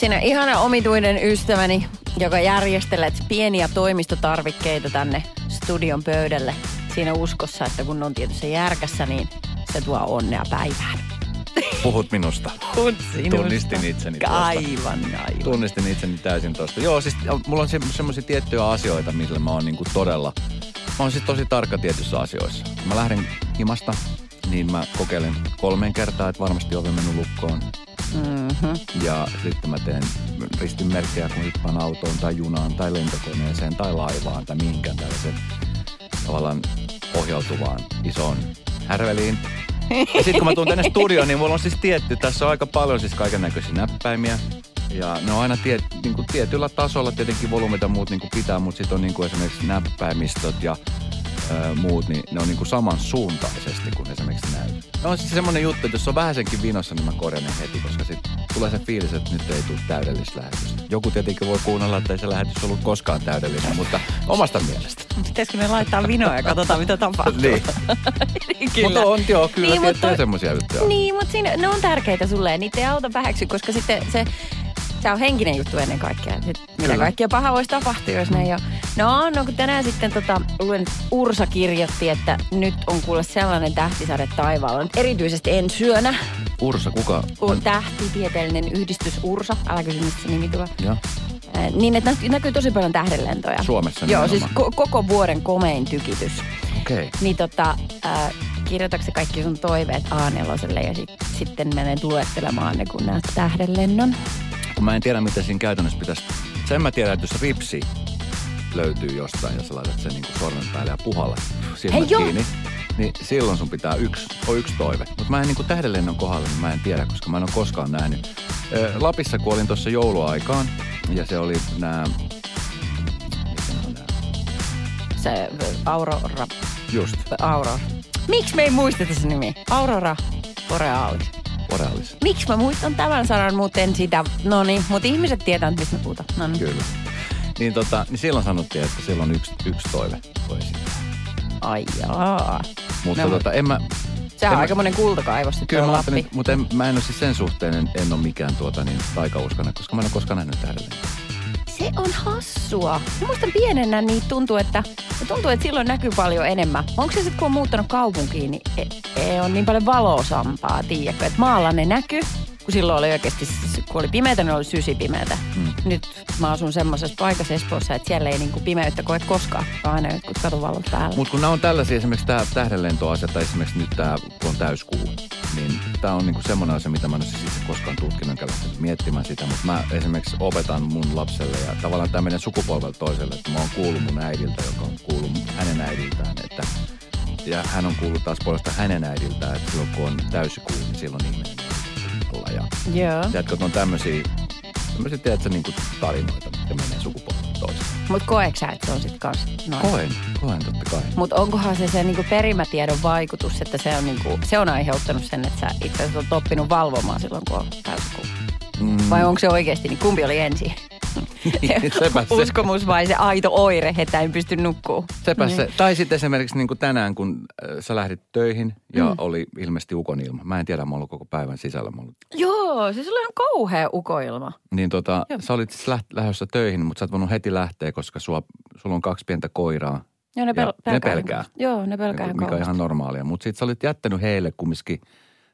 Sinä ihana omituinen ystäväni, joka järjestelet pieniä toimistotarvikkeita tänne studion pöydälle siinä uskossa, että kun on tietyssä järkässä, niin se tuo onnea päivään. Puhut minusta. Puhut sinusta. Tunnistin itseni tuosta. Aivan, aivan. Tunnistin itseni täysin tuosta. Joo, siis mulla on se, semmoisia tiettyjä asioita, millä mä oon niinku todella... Mä oon siis tosi tarkka tietyissä asioissa. Kun mä lähden himasta, niin mä kokeilen kolmeen kertaa, että varmasti ovi mennyt lukkoon. Mm-hmm. Ja sitten mä teen ristinmerkkejä, kun hyppään autoon tai junaan tai lentokoneeseen tai laivaan tai mihinkään tällaiseen tavallaan ohjautuvaan isoon härveliin. Ja sitten kun mä tuun tänne studioon, niin mulla on siis tietty, tässä on aika paljon siis kaiken näköisiä näppäimiä. Ja ne on aina tiet, niin kuin tietyllä tasolla tietenkin volyymit ja muut niin kuin pitää, mutta sitten on niin kuin esimerkiksi näppäimistöt ja ö, muut, niin ne on niin kuin samansuuntaisesti kuin esimerkiksi näyt. No on siis semmoinen juttu, että jos on vähäsenkin vinossa, niin mä korjaan ne heti, koska sitten tulee se fiilis, että nyt ei tule täydellistä lähetystä. Joku tietenkin voi kuunnella, että ei se lähetys ollut koskaan täydellinen, mutta omasta mielestä. Pitäisikö me laittaa vinoja ja katsotaan, mitä tapahtuu? Niin. kyllä. Mutta on joo, kyllä Niin, mutta- semmoisia juttuja. Niin, mutta siinä, ne on tärkeitä sulle ja niitä ei auta vähäksi, koska sitten se, se on henkinen juttu ennen kaikkea. Et mitä Kyllä. kaikkea pahaa voisi tapahtua, jos ne ei ole. No, no kun tänään sitten tota, luen, että Ursa kirjoitti, että nyt on kuule sellainen tähtisade taivaalla. Nyt erityisesti en syönä. Ursa, kuka U- on? tähtitieteellinen yhdistys Ursa. Älä kysy, mistä se nimi tulee. Joo. Äh, niin, että näkyy, näkyy tosi paljon tähdenlentoja. Suomessa Joo, siis ko- koko vuoden komein tykitys. Okei. Okay. Niin tota, äh, kirjoitatko kaikki sun toiveet A4 ja sit, sitten menen luettelemaan ne, kun näet tähdenlennon. Kun mä en tiedä, miten siinä käytännössä pitäisi... Sen mä tiedän, että jos ripsi löytyy jostain ja sä laitat sen niin sormen päälle ja puhalla silmät Hei, kiinni, niin silloin sun pitää yksi, on yksi toive. Mutta mä en niin tähdenlennon kohdalla, niin mä en tiedä, koska mä en ole koskaan nähnyt. Lapissa kuolin tuossa jouluaikaan ja se oli nämä... Se Aurora, Just, Aurora. Miksi me ei muisteta se nimi? Aurora Borealis. Borealis. Miksi mä muistan tämän sanan, mutta en sitä. No niin, mutta ihmiset tietää, mistä me puhutaan. No niin. Kyllä. Niin, tota, niin silloin sanottiin, että silloin yksi, yksi toive voi esittää. Ai jaa. Mutta No, tota, en mä, Sehän En on aika monen kultakaivos sitten Kyllä mä ajattelin, mutta en, mä en ole siis sen suhteen, en, en ole mikään tuota niin taikauskonen, koska mä en ole koskaan nähnyt tähdelle. Se on hassua. Mä muistan pienenä niin tuntuu, että tuntuu, että silloin näkyy paljon enemmän. Onko se sitten, kun on muuttanut kaupunkiin, niin ei, ei ole niin paljon valosampaa, tiedätkö? Että maalla ne näkyy, kun silloin oli oikeasti, kun oli pimeätä, niin oli sysi pimeätä. Mm. Nyt mä asun semmoisessa paikassa Espoossa, että siellä ei niinku pimeyttä koe koskaan, vaan aina jotkut katuvalot päällä. Mutta kun nämä on tällaisia, esimerkiksi tämä tähdenlentoasia tai esimerkiksi nyt tämä, kun on täyskuu, niin tämä on niinku semmoinen asia, mitä mä en ole siis itse koskaan tutkinut enkä lähtenyt miettimään sitä, mutta mä esimerkiksi opetan mun lapselle ja tavallaan tämä menee sukupolvelta toiselle, että mä oon kuullut mun äidiltä, joka on kuullut hänen äidiltään, että ja hän on kuullut taas puolesta hänen äidiltään, että silloin kun on täyskuu, niin silloin ihminen olla ja. Tiedätkö, että on tämmöisiä, tämmöisiä tiedätkö, niin kuin tarinoita, mitkä menee sukupolvelta. Mutta koeks sä, että se on sitten kanssa noin? Koen, koen totta kai. Mutta onkohan se se niinku perimätiedon vaikutus, että se on, niinku, se on aiheuttanut sen, että sä itse asiassa olet oppinut valvomaan silloin, kun on täyskuu? Mm, Vai onko se oikeasti, niin kumpi oli ensin? sepä se. Uskomus vai se aito oire, että en pysty nukkuu? Sepä Niin. se. Tai sitten esimerkiksi niin kuin tänään, kun äh, sä lähdit töihin ja mm. oli ilmeisesti ukonilma. Mä en tiedä, mä ollut koko päivän sisällä. Mä ollut. Joo, siis sulla on kauhea ukoilma. Niin tota, Joo. sä olit siis läht- lähdössä töihin, mutta sä et voinut heti lähteä, koska sua, sulla on kaksi pientä koiraa. Joo, ne, pel- ne pelkää. pelkää. Joo, ne pelkää mikä on kauheasti. ihan normaalia. Mutta sitten sä olit jättänyt heille kumminkin,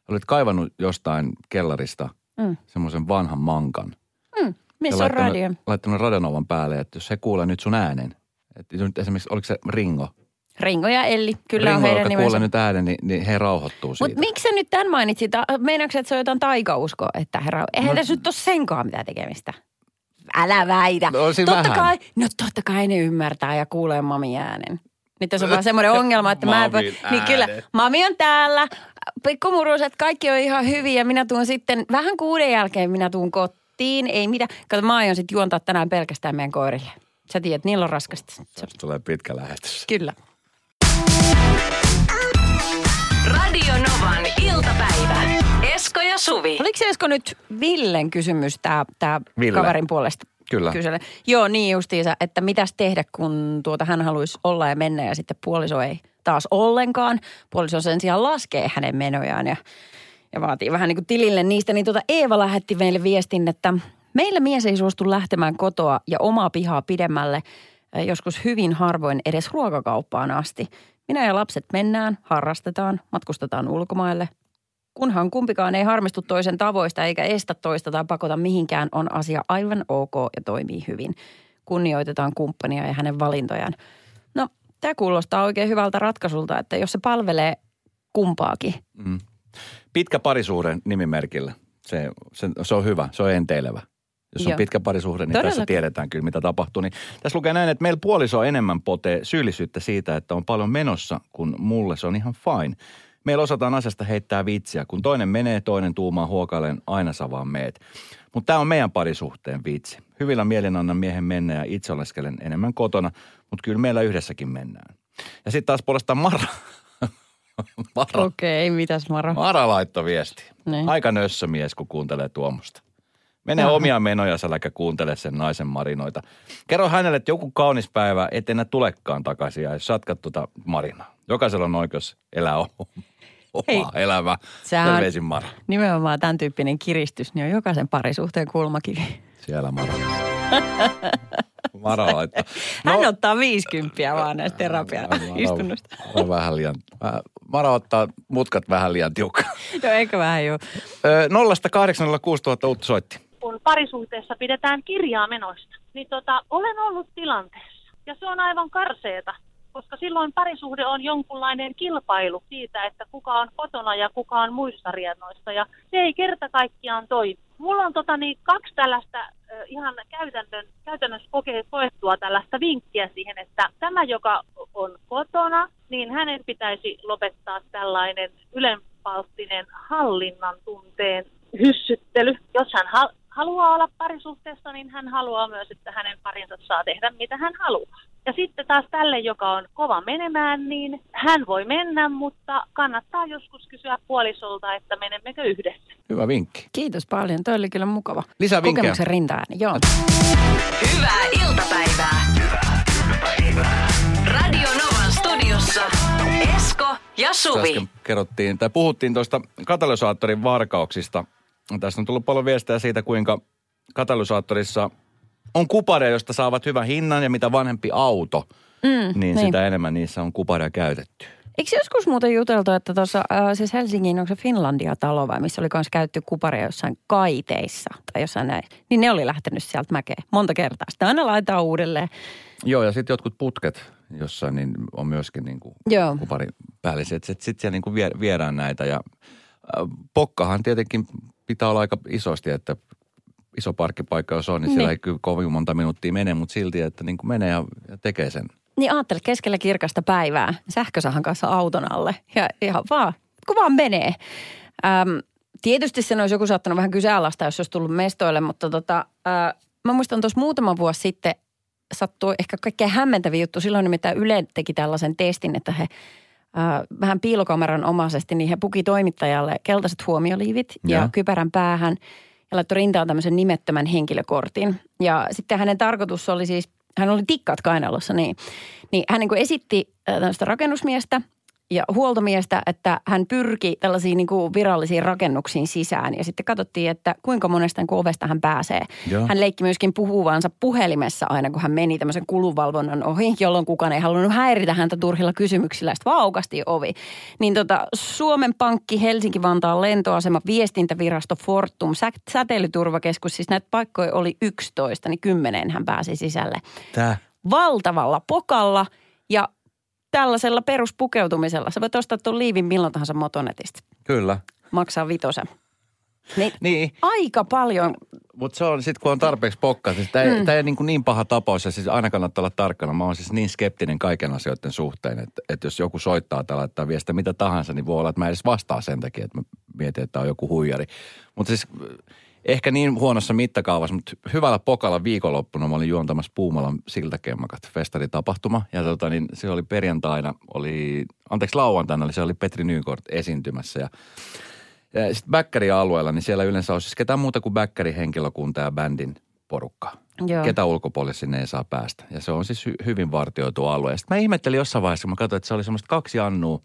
olit kaivannut jostain kellarista Mm. semmoisen vanhan mankan. Missä on radio? laittanut radionovan päälle, että jos he kuulee nyt sun äänen. Että nyt esimerkiksi, oliko se Ringo? Ringo ja Elli, kyllä Ringo, on heidän nimensä. kuulee nyt äänen, niin, niin he rauhoittuu siitä. Mutta miksi sä nyt tämän mainitsit? Meinaatko, että se on jotain taikauskoa? Että herra, eihän No- tässä nyt ole senkaan mitään tekemistä. Älä väitä. No, totta vähän. kai, no totta kai ne ymmärtää ja kuulee mami äänen. Nyt tässä on vaan semmoinen ongelma, että mä en voi, niin kyllä, mami on täällä, pikkumuruset, kaikki on ihan hyviä. Minä tuun sitten, vähän kuuden jälkeen minä tuun kotiin, ei mitään. Kato, mä aion sitten juontaa tänään pelkästään meidän koirille. Sä tiedät, niillä on raskasta. Se- tulee pitkä lähetys. Kyllä. Radio Novan iltapäivä. Esko ja Suvi. Oliko se Esko nyt Villen kysymys, tämä tää Ville. kaverin puolesta? Kyllä. Kysele. Joo, niin justiinsa, että mitäs tehdä, kun tuota hän haluaisi olla ja mennä ja sitten puoliso ei taas ollenkaan. Puoliso sen sijaan laskee hänen menojaan ja, ja vaatii vähän niin kuin tilille niistä. Niin tuota Eeva lähetti meille viestin, että Meillä mies ei suostu lähtemään kotoa ja omaa pihaa pidemmälle, joskus hyvin harvoin edes ruokakauppaan asti. Minä ja lapset mennään, harrastetaan, matkustetaan ulkomaille. Kunhan kumpikaan ei harmistu toisen tavoista eikä estä toista tai pakota mihinkään, on asia aivan ok ja toimii hyvin. Kunnioitetaan kumppania ja hänen valintojaan. No, tämä kuulostaa oikein hyvältä ratkaisulta, että jos se palvelee kumpaakin. Mm. Pitkä parisuhde nimimerkillä. Se, se, se on hyvä, se on enteilevä. Jos on Joo. pitkä parisuhde, niin Todellakin. tässä tiedetään kyllä, mitä tapahtuu. Niin tässä lukee näin, että meillä puoliso enemmän potee syyllisyyttä siitä, että on paljon menossa, kun mulle se on ihan fine. Meillä osataan asiasta heittää vitsiä. Kun toinen menee, toinen tuumaa huokailen, aina sä vaan meet. Mutta tämä on meidän parisuhteen vitsi. Hyvillä mielin annan miehen mennä ja itse oleskelen enemmän kotona, mutta kyllä meillä yhdessäkin mennään. Ja sitten taas puolestaan Mara. Mara, Okei, okay, mitäs Maro? Mara laittoi viesti. Niin. Aika nössömies, kun kuuntelee tuomusta. Mene Jaha. omia menoja, äläkä kuuntele sen naisen marinoita. Kerro hänelle, että joku kaunis päivä et enää tulekaan takaisin ja jatkat tuota marinaa. Jokaisella on oikeus elää o- Hei, omaa elämää. Terveisin Mara. Nimenomaan tämän tyyppinen kiristys, niin on jokaisen parisuhteen kulmakivi. Siellä Mara. Mara laittaa. Hän ottaa 50 vaan näistä terapiaistunnoista. Vähän liian, Mara ottaa mutkat vähän liian tiukkaan. No eikö vähän jo? Ö, Nollasta 806 000 uutta soitti. kun parisuhteessa pidetään kirjaa menoista, niin tota, olen ollut tilanteessa. Ja se on aivan karseeta, koska silloin parisuhde on jonkunlainen kilpailu siitä, että kuka on kotona ja kuka on muissa riennoissa. Ja se ei kerta kaikkiaan toimi. Mulla on tota, niin, kaksi tällaista ihan käytännön, käytännössä koettua tällaista vinkkiä siihen, että tämä, joka on kotona, niin hänen pitäisi lopettaa tällainen ylenpalttinen hallinnan tunteen hyssyttely. Jos hän haluaa olla parisuhteessa, niin hän haluaa myös, että hänen parinsa saa tehdä mitä hän haluaa. Ja sitten taas tälle, joka on kova menemään, niin hän voi mennä, mutta kannattaa joskus kysyä puolisolta, että menemmekö yhdessä. Hyvä vinkki. Kiitos paljon, toi oli kyllä mukava. Lisää vinkkejä. Kokemuksen rintaääni, joo. Hyvää iltapäivää. Radio Novan studiossa Esko ja Suvi. Äsken kerrottiin, tai puhuttiin tuosta katalysaattorin varkauksista. Tässä on tullut paljon viestejä siitä, kuinka katalysaattorissa on kupareja, josta saavat hyvän hinnan ja mitä vanhempi auto, Mm, niin, niin sitä enemmän niissä on kupareja käytetty. Eikö joskus muuten juteltu, että tuossa äh, siis Helsingin, onko se Finlandia-talo vai missä oli myös käytetty kuparia jossain kaiteissa tai jossain näin, niin ne oli lähtenyt sieltä mäkeen monta kertaa. Sitten aina laitetaan uudelleen. Joo, ja sitten jotkut putket jossain niin on myöskin niin kuin Joo. kuparin päällisiä. Sitten sit siellä niin kuin vie- viedään näitä ja äh, pokkahan tietenkin pitää olla aika isosti, että iso parkkipaikka jos on, niin, Niin. siellä ei kyllä kovin monta minuuttia mene, mutta silti, että niin kuin menee ja, ja tekee sen. Niin ajattele keskellä kirkasta päivää sähkösahan kanssa auton alle ja ihan vaan, kun vaan menee. Äm, tietysti sen olisi joku saattanut vähän kyseenalaista, jos olisi tullut mestoille, mutta tota, ää, mä muistan tuossa muutama vuosi sitten sattui ehkä kaikkein hämmentävin juttu. Silloin nimittäin Yle teki tällaisen testin, että he vähän piilokameran omaisesti, niin he puki toimittajalle keltaiset huomioliivit ja, Joo. kypärän päähän ja laittoi rintaan tämmöisen nimettömän henkilökortin. Ja sitten hänen tarkoitus oli siis, hän oli tikkaat kainalossa niin, niin hän niin kuin esitti tämmöistä rakennusmiestä ja huoltomiestä, että hän pyrki tällaisiin niin kuin virallisiin rakennuksiin sisään. Ja sitten katsottiin, että kuinka monesta niin kuin ovesta hän pääsee. Joo. Hän leikki myöskin puhuvansa puhelimessa aina, kun hän meni tämmöisen kulunvalvonnan ohi, jolloin kukaan ei halunnut häiritä häntä turhilla kysymyksillä. Sitten vaan aukasti ovi. Niin tota, Suomen Pankki, Helsinki-Vantaan lentoasema, viestintävirasto, Fortum, sä- säteilyturvakeskus, siis näitä paikkoja oli 11, niin kymmeneen hän pääsi sisälle Tää. valtavalla pokalla ja tällaisella peruspukeutumisella. Sä voit ostaa tuon liivin milloin tahansa motonetista. Kyllä. Maksaa vitosen. Niin, Niin, aika paljon. mutta se on sitten kun on tarpeeksi pokkaa. Siis tämä ei, mm. ei niin, kuin niin paha tapaus ja siis aina kannattaa olla tarkkana. Mä oon siis niin skeptinen kaiken asioiden suhteen, että, että jos joku soittaa tai laittaa viestiä mitä tahansa, niin voi olla, että mä edes vastaa sen takia, että mä mietin, että on joku huijari. Mutta siis ehkä niin huonossa mittakaavassa, mutta hyvällä pokalla viikonloppuna mä olin juontamassa Puumalan siltakemmakat festaritapahtuma. Ja tota, niin se oli perjantaina, oli, anteeksi lauantaina, oli, se oli Petri Nykort esiintymässä ja ja sitten Bäkkärin alueella, niin siellä yleensä on siis ketään muuta kuin Bäkkärin henkilökunta ja bändin porukka. Joo. Ketä ulkopuolelle sinne ei saa päästä. Ja se on siis hy- hyvin vartioitu alue. Ja sitten mä ihmettelin jossain vaiheessa, kun mä katsoin, että se oli semmoista kaksi annua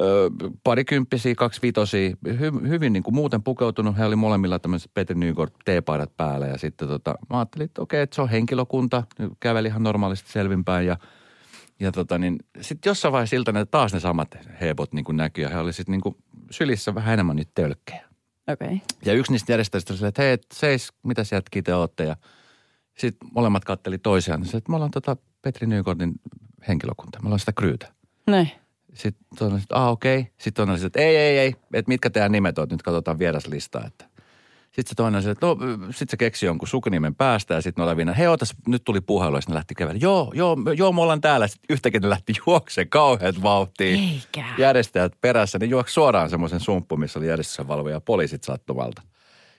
ö, parikymppisiä, kaksivitosia, hy, hyvin niin kuin muuten pukeutunut. He oli molemmilla tämmöiset Petri Nykort teepaidat päällä ja sitten tota, mä ajattelin, että okei, että se on henkilökunta, käveli ihan normaalisti selvinpäin ja ja tota niin, sitten jossain vaiheessa iltana taas ne samat hebot niin kuin näkyi ja he oli sitten niin kuin sylissä vähän enemmän niitä tölkkejä. Okay. Ja yksi niistä järjestäjistä oli, että hei, seis, mitä jätkiä te ootte? Ja sitten molemmat katteli toisiaan. Se, että me ollaan tota Petri Nykortin henkilökunta. Me ollaan sitä kryytä. Näin. Sitten toinen, että ah okei. Okay. Sitten toinen oli, että ei, ei, ei, että mitkä teidän nimet on, nyt katsotaan vieraslistaa. Että. Sitten se toinen oli, että no, sitten se keksi jonkun sukunimen päästä ja sitten ne olevina, hei otas, nyt tuli puhelu ja sitten ne lähti kävelemään. Joo, joo, joo, me ollaan täällä. Sitten yhtäkkiä ne lähti juokseen kauheat vauhtiin. Eikä. Järjestäjät perässä, ne juoksi suoraan semmoisen sumppu, missä oli järjestyksenvalvoja ja poliisit sattumalta.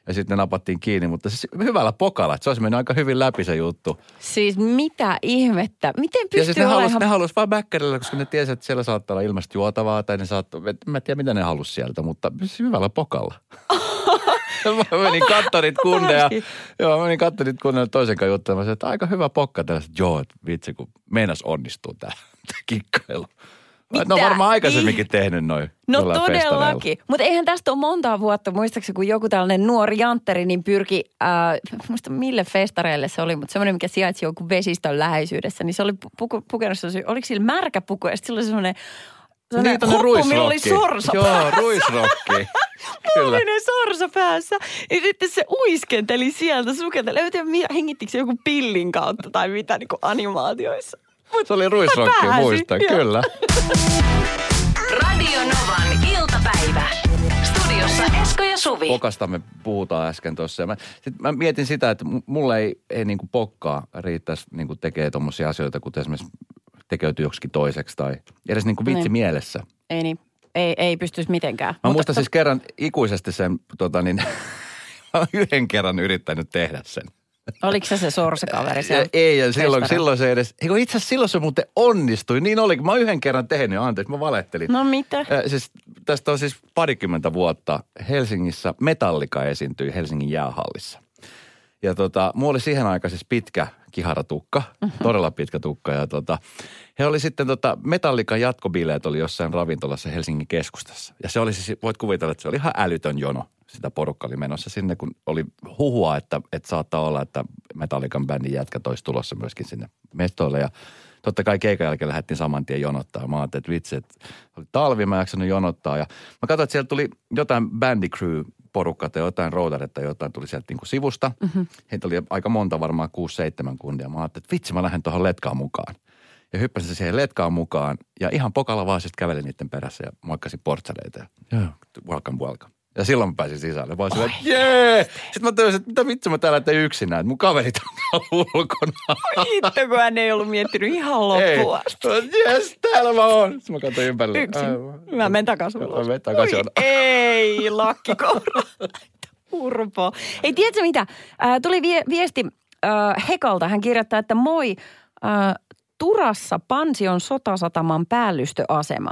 Ja sitten ne napattiin kiinni, mutta siis hyvällä pokalla, että se olisi mennyt aika hyvin läpi se juttu. Siis mitä ihmettä? Miten Ja pystyy siis ne halus, olemaan... ne halus vaan bäkkärillä, koska ne tiesi, että siellä saattaa olla ilmasta juotavaa tai ne saattaa, mä en tiedä mitä ne halus sieltä, mutta siis hyvällä pokalla. mä menin kundeja. hauski. Joo, mä menin katsomaan niitä kundeja toisen kanssa juttelemaan, että aika hyvä pokka tällaiset. Joo, että vitsi kun meinas onnistuu tää, tää kikkailu. Mitä? Ne on varmaan aikaisemminkin tehnyt noin. No todellakin. Mutta eihän tästä ole montaa vuotta. Muistaakseni, kun joku tällainen nuori jantteri niin pyrki, äh, muista mille festareille se oli, mutta semmoinen, mikä sijaitsi joku vesistön läheisyydessä, niin se oli puku, pukenut, sellaisen- oliko sillä märkä puku ja sitten sillä oli semmoinen Niin, huppu, millä oli sorsa Joo, päässä. ruisrokki. Kyllä. Puolinen sorsa päässä. Ja sitten se uiskenteli sieltä, sukenteli. En tiedä, hengittikö se joku pillin kautta tai mitä niin kuin animaatioissa. Se oli ruisrokki, joo. kyllä. Radio Novan iltapäivä. Studiossa Esko ja Suvi. Pokasta me puhutaan äsken tuossa. Ja Mä, sit mä mietin sitä, että mu- mulle ei, ei niinku pokkaa riittäisi niinku tekee tommosia asioita, kuten esimerkiksi tekeytyy joksikin toiseksi tai edes niinku vitsi Niin. mielessä. Ei niin, ei, ei pystyisi mitenkään. Mä muistan siis kerran ikuisesti sen, tota niin, yhden kerran yrittänyt tehdä sen. Oliko se se sorsakaveri siellä? ei, ja silloin, silloin se edes, eikö itse asiassa silloin se muuten onnistui. Niin oli, mä oon yhden kerran tehnyt, anteeksi, mä valehtelin. No mitä? Äh, siis, tästä on siis parikymmentä vuotta Helsingissä Metallika esiintyi Helsingin jäähallissa. Ja tota, mulla oli siihen aikaan siis pitkä kiharatukka, todella pitkä tukka. Ja tota, he oli sitten tota, Metallikan jatkobileet oli jossain ravintolassa Helsingin keskustassa. Ja se oli siis, voit kuvitella, että se oli ihan älytön jono. Sitä porukka oli menossa sinne, kun oli huhua, että, että saattaa olla, että Metallikan bändin jätkät olisi tulossa myöskin sinne mestoille. Ja totta kai keikan jälkeen lähdettiin saman tien jonottaa. Mä ajattelin, että vitsi, että oli talvi, mä en jaksanut jonottaa. Ja mä katsoin, että sieltä tuli jotain bandicrew porukkaa tai jotain roudaretta, jotain tuli sieltä niinku sivusta. Mm-hmm. Heitä oli aika monta, varmaan 6-7 kundia. Mä ajattelin, että vitsi, mä lähden tuohon letkaan mukaan. Ja hyppäsin siihen letkaan mukaan ja ihan pokalla vaan sitten kävelin niiden perässä ja moikkasin portsaleita. Ja joo, welcome, welcome. Ja silloin mä pääsin sisälle. Vaan silleen, että jee! Sitten mä tajusin, että mitä vitsi mä täällä teen yksinään. Että mun kaverit on ulkona. Hitto, kun hän ei ollut miettinyt ihan loppuun asti. Jes, täällä mä oon. Sitten mä katsoin ympärille. Yksin. Mä menen takaisin Joo, ulos. mene takaisin. Ei, lakkikoura. Urpo. Ei, tiedätkö mitä? Äh, tuli vie- viesti äh, Hekalta. Hän kirjoittaa, että moi, äh, Turassa Pansion sotasataman päällystöasema.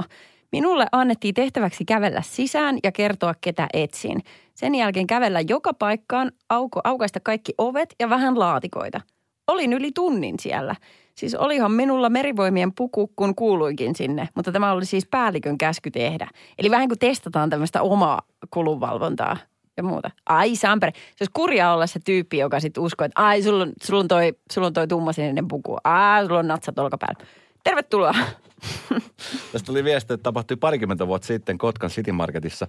Minulle annettiin tehtäväksi kävellä sisään ja kertoa, ketä etsin. Sen jälkeen kävellä joka paikkaan, auko, aukaista kaikki ovet ja vähän laatikoita. Olin yli tunnin siellä. Siis olihan minulla merivoimien puku, kun kuuluikin sinne, mutta tämä oli siis päällikön käsky tehdä. Eli vähän kuin testataan tämmöistä omaa kulunvalvontaa ja muuta. Ai Sampere, se olisi kurjaa olla se tyyppi, joka sitten uskoo, että ai sulla on, sulla on toi, sulla on toi tummasininen puku. Ai sulla on natsat olkapäällä. Tervetuloa. Tästä tuli viesti, että tapahtui parikymmentä vuotta sitten Kotkan City Marketissa.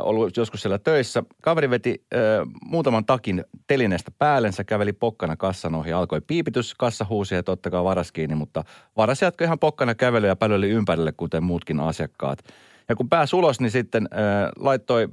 Ollut joskus siellä töissä. Kaveri veti äh, muutaman takin telineestä päällensä, käveli pokkana kassan ohi, alkoi piipitys, kassa huusi ja totta kai varas kiinni, mutta varas jatkoi ihan pokkana kävelyä ja pälöili ympärille, kuten muutkin asiakkaat. Ja kun pääsi ulos, niin sitten äh, laittoi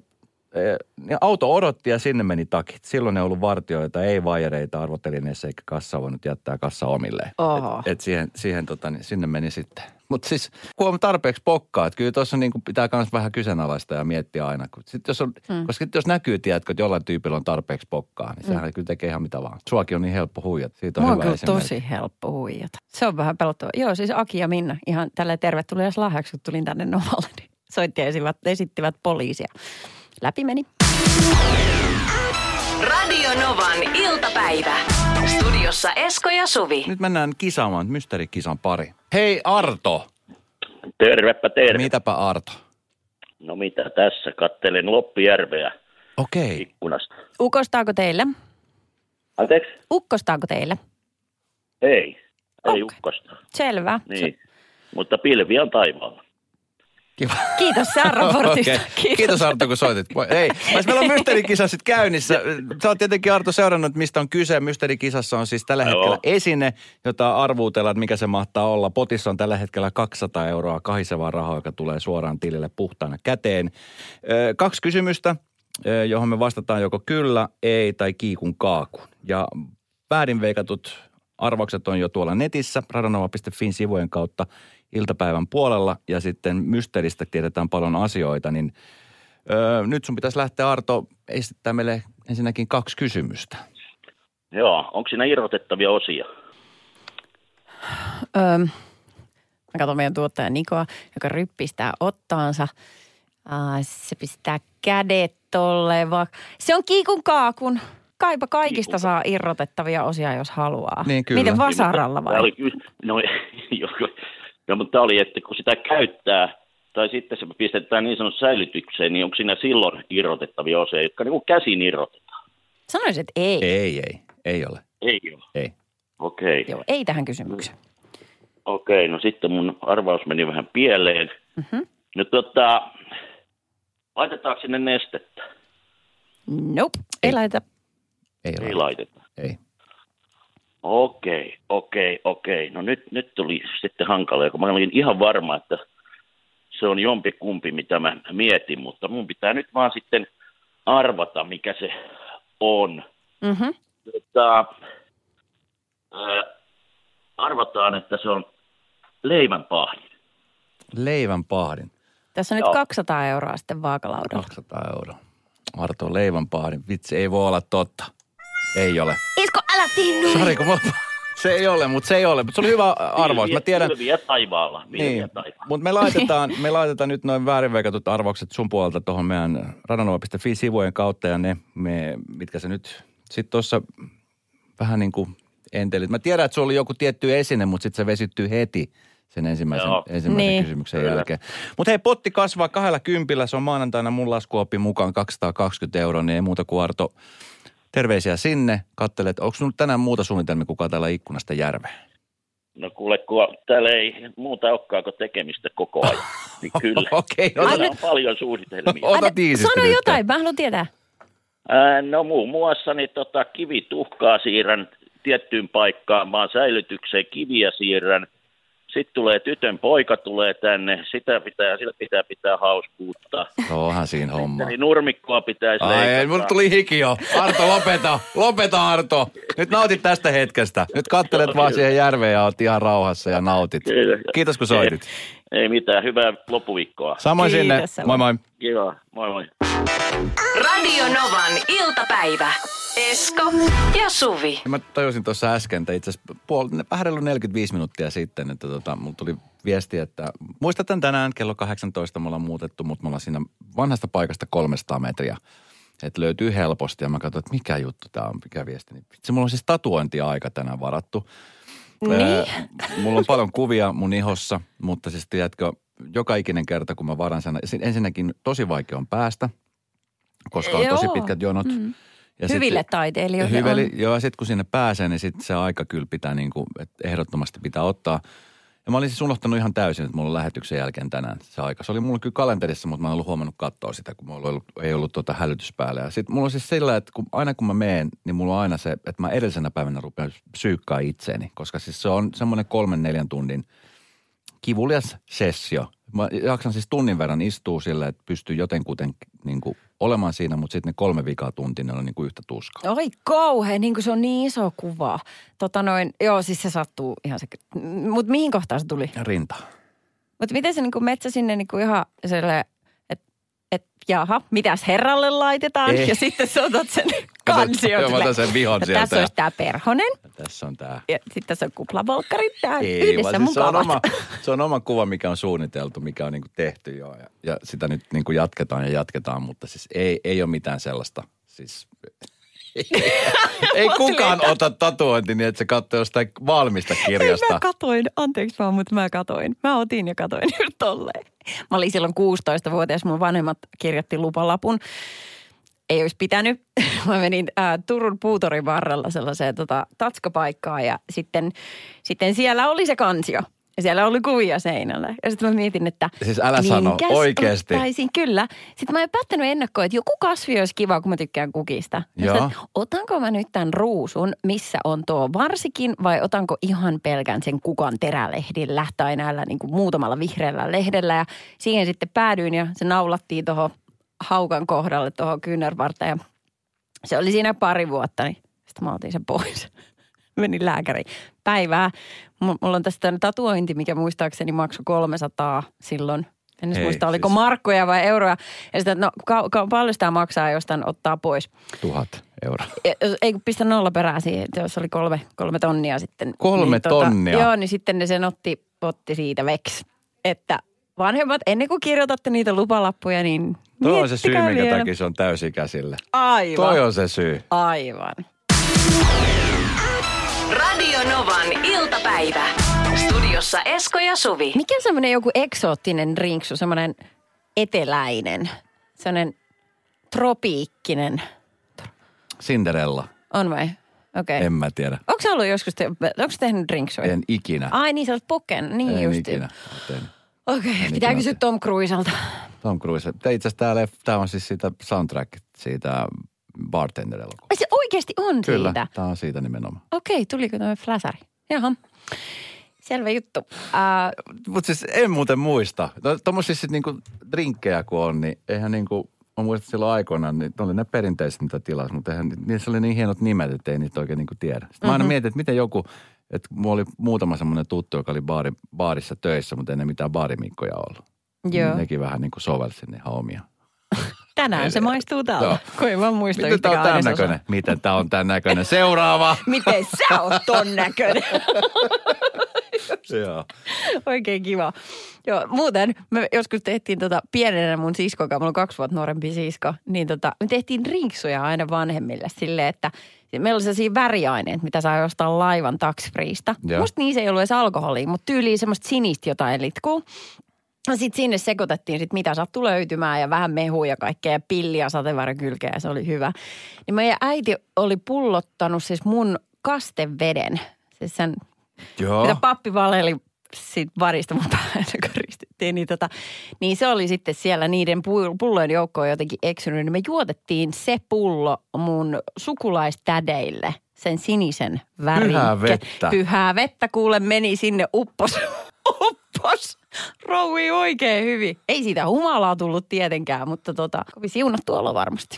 auto odotti ja sinne meni takit. Silloin ei ollut vartioita, ei vaijereita arvotelineessä eikä kassa voinut jättää kassa omilleen. Oho. Et, et siihen, siihen tota, niin sinne meni sitten. Mutta siis kun on tarpeeksi pokkaa, että kyllä tuossa niin pitää myös vähän kyseenalaista ja miettiä aina. Kun sit jos on, hmm. Koska jos näkyy, tiedätkö, että jollain tyypillä on tarpeeksi pokkaa, niin sehän kyllä tekee ihan mitä vaan. Suakin on niin helppo huijata. Siitä on Mua on hyvä kyllä esimerkki. tosi helppo huijata. Se on vähän pelottava. Joo, siis Aki ja Minna ihan tällä tervetulias lahjaksi, kun tulin tänne Novalle. Niin soitti ja esittivät, esittivät poliisia. Läpi meni. Radio Novan iltapäivä. Studiossa Esko ja Suvi. Nyt mennään kisaamaan, mysteerikisan pari. Hei Arto! Tervepä terve. Mitäpä Arto? No mitä tässä, kattelen Loppijärveä Okei. ikkunasta. Ukostaako teille? Anteeksi? Ukkostaako teille? Ei, ei Okei. ukkosta. Selvä. Niin. Mutta pilvi on taivaalla. Kiva. Kiitos sääraportista. Okei. Kiitos. Kiitos Arto, kun soitit. Ei, mas meillä on mysteerikisa sitten käynnissä. Sä oot tietenkin Arto seurannut, mistä on kyse. Mysteerikisassa on siis tällä Joo. hetkellä esine, jota arvuutellaan, että mikä se mahtaa olla. Potissa on tällä hetkellä 200 euroa kahisevaa rahaa, joka tulee suoraan tilille puhtaana käteen. Ö, Kaksi kysymystä, johon me vastataan joko kyllä, ei tai kiikun kaaku. Ja väärin veikatut arvaukset on jo tuolla netissä, radanova.fin sivujen kautta iltapäivän puolella ja sitten mysteeristä tiedetään paljon asioita, niin öö, nyt sun pitäisi lähteä Arto esittää meille ensinnäkin kaksi kysymystä. Joo, onko siinä irrotettavia osia? Öö, mä katson meidän tuottaja Nikoa, joka ryppistää ottaansa. Aa, se pistää kädet tolleen vaan. Se on kiikun kaakun. Kaipa kaikista Kiikun saa irrotettavia osia, jos haluaa. Niin, kyllä. Miten vasaralla vai? No, joo, no, mutta tämä oli, että kun sitä käyttää, tai sitten se pistetään niin sanottu säilytykseen, niin onko siinä silloin irrotettavia osia, jotka niin kuin käsin irrotetaan? Sanoisin, että ei. ei. Ei, ei, ole. Ei ole. Ei. Okei. Okay. Joo, ei tähän kysymykseen. Okei, no sitten mun arvaus meni vähän pieleen. Mhm. No tota, laitetaanko sinne nestettä? Nope, ei, Ei. laita. Ei, Ei laiteta. Ei. Okei, okei, okei. No nyt, nyt tuli sitten hankala, kun mä olin ihan varma, että se on jompi kumpi, mitä mä mietin, mutta mun pitää nyt vaan sitten arvata, mikä se on. Mm-hmm. Tota, ää, arvataan, että se on leivän pahdin. Leivän pahdin. Tässä on nyt Joo. 200 euroa sitten vaakalaudalla. 200 euroa. Arto leivän pahdin. Vitsi, ei voi olla totta. Ei ole. Isko, älä tinnu! Sori, kun mä... Se ei ole, mutta se ei ole. Mutta se oli hyvä arvaus. Mä tiedän, Pilviä taivaalla. Pilviä Niin, taivaalla. mutta me laitetaan, me laitetaan nyt noin väärinveikatut arvaukset sun puolelta tuohon meidän radanova.fi-sivujen kautta ja ne, me, mitkä se nyt sitten tuossa vähän niin kuin entelit. Mä tiedän, että sulla oli joku tietty esine, mutta sitten se vesittyy heti sen ensimmäisen, Joo. ensimmäisen Niin. kysymyksen Kyllä. jälkeen. Mutta hei, potti kasvaa kahdella kympillä. Se on maanantaina mun laskuoppi mukaan 220 euroa, niin ei muuta kuin Arto. Terveisiä sinne. Kattele, että onko sinulla tänään muuta suunnitelmia kuin katella ikkunasta järveä? No kuule, kun täällä ei muuta olekaan kuin tekemistä koko ajan. Niin kyllä. Okei, Kyllä ota, on paljon suunnitelmia. ota Sano nyt. jotain, mä haluan tietää. Ää, no muun muassa niin tota, kivituhkaa siirrän tiettyyn paikkaan, maan säilytykseen kiviä siirrän. Sitten tulee tytön poika tulee tänne, sitä pitää, sillä pitää pitää hauskuutta. Onhan siinä homma. Eli nurmikkoa pitäisi Ai, ei, leikata. mulle tuli hiki jo. Arto, lopeta. Lopeta, Arto. Nyt nautit tästä hetkestä. Nyt kattelet vaan siihen järveen ja oot ihan rauhassa ja nautit. Kyllä. Kiitos, kun soitit. Ei, ei mitään, hyvää loppuviikkoa. Samoin Kiitos, sinne. Moi moi. Kiva, moi moi. Radio Novan iltapäivä. Esko ja Suvi. Ja Mä tajusin tuossa äsken, että itse asiassa puol- vähän reilu 45 minuuttia sitten, että tota, mulla tuli viesti, että muistatte tänään kello 18 me ollaan muutettu, mutta me ollaan siinä vanhasta paikasta 300 metriä. Että löytyy helposti ja mä katsoin, että mikä juttu tämä on, mikä viesti. Niin Vitsi, mulla on siis tatuointia-aika tänään varattu. Niin. Ää, mulla on paljon kuvia mun ihossa, mutta siis tiedätkö, joka ikinen kerta kun mä varan sen, ensinnäkin tosi vaikea on päästä, koska on tosi Joo. pitkät jonot. Mm. Ja Hyville sit- taiteilijoille Hyveli, on. joo, ja sitten kun sinne pääsee, niin sitten se aika kyllä pitää niin kuin, että ehdottomasti pitää ottaa. Ja mä olin siis unohtanut ihan täysin, että mulla on lähetyksen jälkeen tänään se aika. Se oli mulla kyllä kalenterissa, mutta mä en ollut huomannut katsoa sitä, kun mulla ei ollut, ei ollut tuota hälytys päällä. Ja sitten mulla on siis sillä, että kun, aina kun mä meen, niin mulla on aina se, että mä edellisenä päivänä rupean psyykkaa itseeni. Koska siis se on semmoinen kolmen neljän tunnin kivulias sessio. Mä jaksan siis tunnin verran istua sillä, että pystyy jotenkuten niin kuin olemaan siinä, mutta sitten ne kolme vikaa tuntia ne on niin kuin yhtä tuskaa. Oi kauhean, niin kuin se on niin iso kuva. Tota noin, joo siis se sattuu ihan se. Mutta mihin kohtaan se tuli? Rinta. Mutta miten se niin kuin metsä sinne niin kuin ihan silleen, että et, jaha, mitäs herralle laitetaan? Ei. Ja sitten sä otat sen kansion. Joo, mä otan sen vihon ja sieltä. Tässä olisi tää perhonen Tässä on tämä. ja sitten tässä on kuplavolkkarit. Tää Ei, yhdessä siis se, on oma, se on oma kuva, mikä on suunniteltu, mikä on niinku tehty jo. Ja, ja sitä nyt niinku jatketaan ja jatketaan, mutta siis ei, ei ole mitään sellaista. Siis Ei kukaan ota tatuointi niin, että se katsoo jostain valmista kirjasta. Mä katoin, anteeksi vaan, mutta mä katoin. Mä otin ja katoin just tolleen. Mä olin silloin 16-vuotias, mun vanhemmat kirjoitti lupalapun. Ei olisi pitänyt. Mä menin ää, Turun puutorin varrella sellaiseen tota, tatskapaikkaan ja sitten, sitten siellä oli se kansio. Ja siellä oli kuvia seinällä. Ja sitten mä mietin, että... Siis älä sano, minkäs oikeesti? Ottaisin, kyllä. Sitten mä en päättänyt ennakkoon, että joku kasvi olisi kiva, kun mä tykkään kukista. Ja Joo. sitten, otanko mä nyt tämän ruusun, missä on tuo varsikin, vai otanko ihan pelkän sen kukan terälehdillä tai näillä niin kuin muutamalla vihreällä lehdellä. Ja siihen sitten päädyin ja se naulattiin tuohon haukan kohdalle tuohon kyynärvarteen. Ja se oli siinä pari vuotta, niin sitten mä otin sen pois. Menin lääkäriin päivää. M- Mulla on tästä tatuointi, mikä muistaakseni maksoi 300 silloin. En edes muista, oliko siis- markkoja vai euroja. Ja sitten, no ka- ka- paljon sitä maksaa, jos tämän ottaa pois. Tuhat euroa. Ei kun pistä nolla perää siihen, jos oli kolme, kolme tonnia sitten. Kolme niin, tota, tonnia? Joo, niin sitten ne sen otti, otti siitä veks. Että vanhemmat, ennen kuin kirjoitatte niitä lupalappuja, niin Toi on se syy, minkä vielä. takia se on täysikäisillä. Aivan. Toi on se syy. Aivan. Radio Novan iltapäivä. Studiossa Esko ja Suvi. Mikä semmoinen joku eksoottinen rinksu, semmoinen eteläinen, semmoinen tropiikkinen, Cinderella. on vai? Okei. En mä tiedä. Onko sä ollut joskus, te, onko tehnyt drinksuja? En ikinä. Ai niin, sä olet puken, niin en just. ikinä. Okei, En pitää kysyä Tom Cruiselta. Tom Cruise. Tää Itse asiassa tää, leff- tää on siis siitä soundtrack siitä Bartender-elokuvasta. Ai se oikeasti on Kyllä, siitä? tää on siitä nimenomaan. Okei, tuliko tämä flasari? Jaha. Selvä juttu. Uh, Mutta siis en muuten muista. No, Tuommoisia sitten niinku drinkkejä kun on, niin eihän niinku, mä muistan silloin aikoinaan, niin ne oli ne perinteiset mitä tilas, mutta eihän, niissä oli niin hienot nimet, että ei niitä oikein niinku tiedä. Sitten mä aina mietin, että miten joku, että mulla oli muutama semmoinen tuttu, joka oli baari, baarissa töissä, mutta ei ne mitään baarimikkoja ollut. Joo. Nekin vähän niinku sovelsi ihan omia. Tänään se maistuu Joo. kun ei vaan muista Miten tää on tämän näköinen? Miten tää on tämän näköinen? Seuraava! Miten sä oot ton näköinen? Joo. Oikein kiva. Joo, muuten me joskus tehtiin tota, pienenä mun siskon kanssa, mulla on kaksi vuotta nuorempi sisko, niin tota, me tehtiin rinksuja aina vanhemmille silleen, että meillä oli sellaisia väriaineet, mitä saa jostain laivan taksfriista. Musta niissä ei ollut edes alkoholia, mutta tyyliin semmoista sinistä jotain litkuu. Sitten sinne sekoitettiin sit mitä sattui löytymään ja vähän mehua ja kaikkea ja pilliä sateenvarjokylkeä ja se oli hyvä. Niin meidän äiti oli pullottanut siis mun kasteveden, siis sen Joo. mitä pappi valeli siitä varista mun päälle, kun ristettiin. Niin, tota, niin se oli sitten siellä niiden pu- pullojen joukkoon jotenkin eksynyt. Niin me juotettiin se pullo mun sukulaistädeille, sen sinisen värin. Pyhää vettä. Pyhää vettä kuule meni sinne uppos. Uppos. Roui oikein hyvin. Ei siitä humalaa tullut tietenkään, mutta tota, kovin siunattu olo varmasti.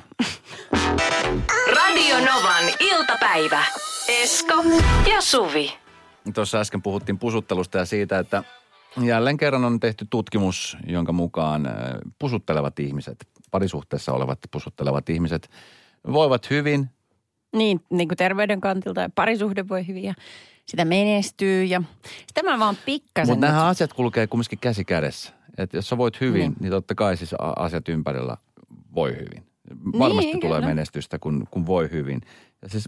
Radio Novan iltapäivä. Esko ja Suvi. Tuossa äsken puhuttiin pusuttelusta ja siitä, että jälleen kerran on tehty tutkimus, jonka mukaan äh, pusuttelevat ihmiset, parisuhteessa olevat pusuttelevat ihmiset voivat hyvin. Niin, niin kuin terveyden kantilta ja parisuhde voi hyvin ja sitä menestyy ja sitä mä vaan pikkasen. Mutta nämä asiat kulkee kumminkin käsi kädessä. Että jos sä voit hyvin, Niin. niin. totta kai siis asiat ympärillä voi hyvin. Varmasti Niin, tulee kyllä. menestystä, kun, kun voi hyvin. Ja siis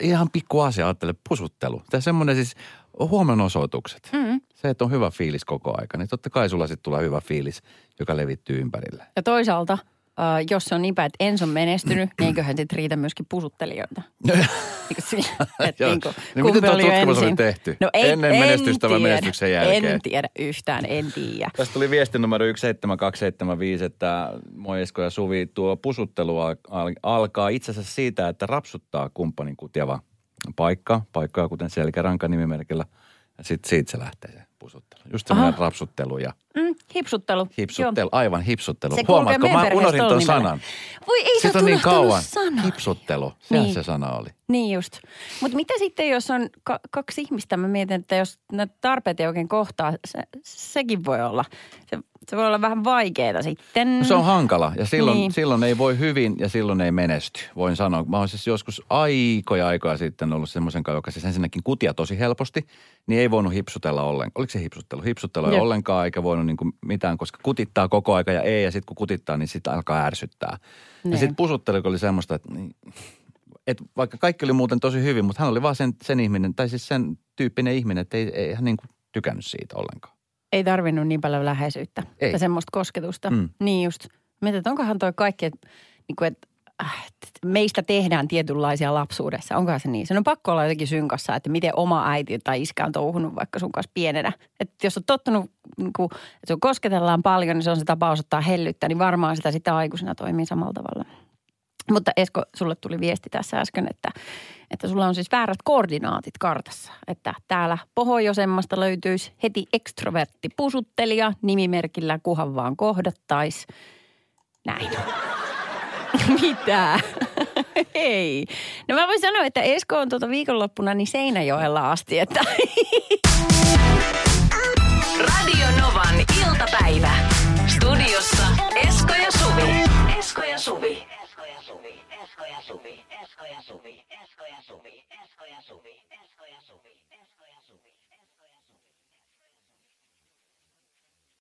ihan pikku asia, ajattele pusuttelu. Tämä semmoinen siis huomionosoitukset. Mm. Se, että on hyvä fiilis koko aika, niin totta kai sulla sitten tulee hyvä fiilis, joka levittyy ympärille. Ja toisaalta, äh, jos se on niin päin, että Enso on menestynyt, niin eiköhän sitten riitä myöskin pusuttelijoita. Sillä, että niin kuin, Niin miten tuo tutkimus oli ensin? tehty? No ei, Ennen en menestystä vai tiedä. menestyksen jälkeen? En tiedä yhtään, en tiedä. Tästä tuli viesti numero 17275, että moi Esko ja Suvi, tuo pusuttelu al- al- alkaa itse asiassa siitä, että rapsuttaa kumppanin kutjava paikka, paikkaa kuten selkäranka nimimerkillä. Ja sitten siitä se lähtee se pusuttelu. Just semmoinen Aha. rapsuttelu ja Mm, hipsuttelu. hipsuttelu, aivan hipsuttelu. Se Huomaatko, mä unohdin nimellä. sanan. Voi ei Siitä sä on niin kauan. Sana. Hipsuttelu, sehän Niin. se sana oli. Niin just. Mutta mitä sitten, jos on ka- kaksi ihmistä? Mä mietin, että jos ne tarpeet ei oikein kohtaa, se, sekin voi olla. Se, se voi olla vähän vaikeaa sitten. No se on hankala ja silloin, Niin. silloin ei voi hyvin ja silloin ei menesty. Voin sanoa, mä oon siis joskus aikoja aikaa sitten ollut semmoisen kanssa, joka siis ensinnäkin kutia tosi helposti, niin ei voinut hipsutella ollenkaan. Oliko se hipsuttelu? Hipsuttelu ei Jep. ollenkaan eikä voinut niin kuin mitään, koska kutittaa koko aika ja ei ja sitten kun kutittaa, niin sitten alkaa ärsyttää. Niin. Ja sitten pusuttelu oli semmoista, että niin, että vaikka kaikki oli muuten tosi hyvin, mutta hän oli vaan sen, sen ihminen, tai siis sen tyyppinen ihminen, että ei, ei hän niin kuin tykännyt siitä ollenkaan. Ei tarvinnut niin paljon läheisyyttä Ei. ja semmoista kosketusta. Mm. Niin just. Mietin, että onkohan toi kaikki, että, niin kuin, että äh, että meistä tehdään tietynlaisia lapsuudessa. Onkohan se niin? Se on pakko olla jotenkin synkassa, että miten oma äiti tai iskä on touhunut vaikka sun kanssa pienenä. Että jos on tottunut, niin kuin, että sun kosketellaan paljon, niin se on se tapa osoittaa hellyttä, niin varmaan sitä sitten aikuisena toimii samalla tavalla. Mutta Esko, sulle tuli viesti tässä äsken, että, että sulla on siis väärät koordinaatit kartassa. Että täällä pohjoisemmasta löytyisi heti ekstrovertti pusuttelija nimimerkillä, kuhan vaan kohdattaisi. Näin. Mitä? Ei. No mä voin sanoa, että Esko on tuota viikonloppuna niin Seinäjoella asti, että... Radio Novan iltapäivä. Studiossa Esko ja Suvi. Esko ja Suvi. Esko ja Suvi. Esko ja Suvi. Esko ja Suvi.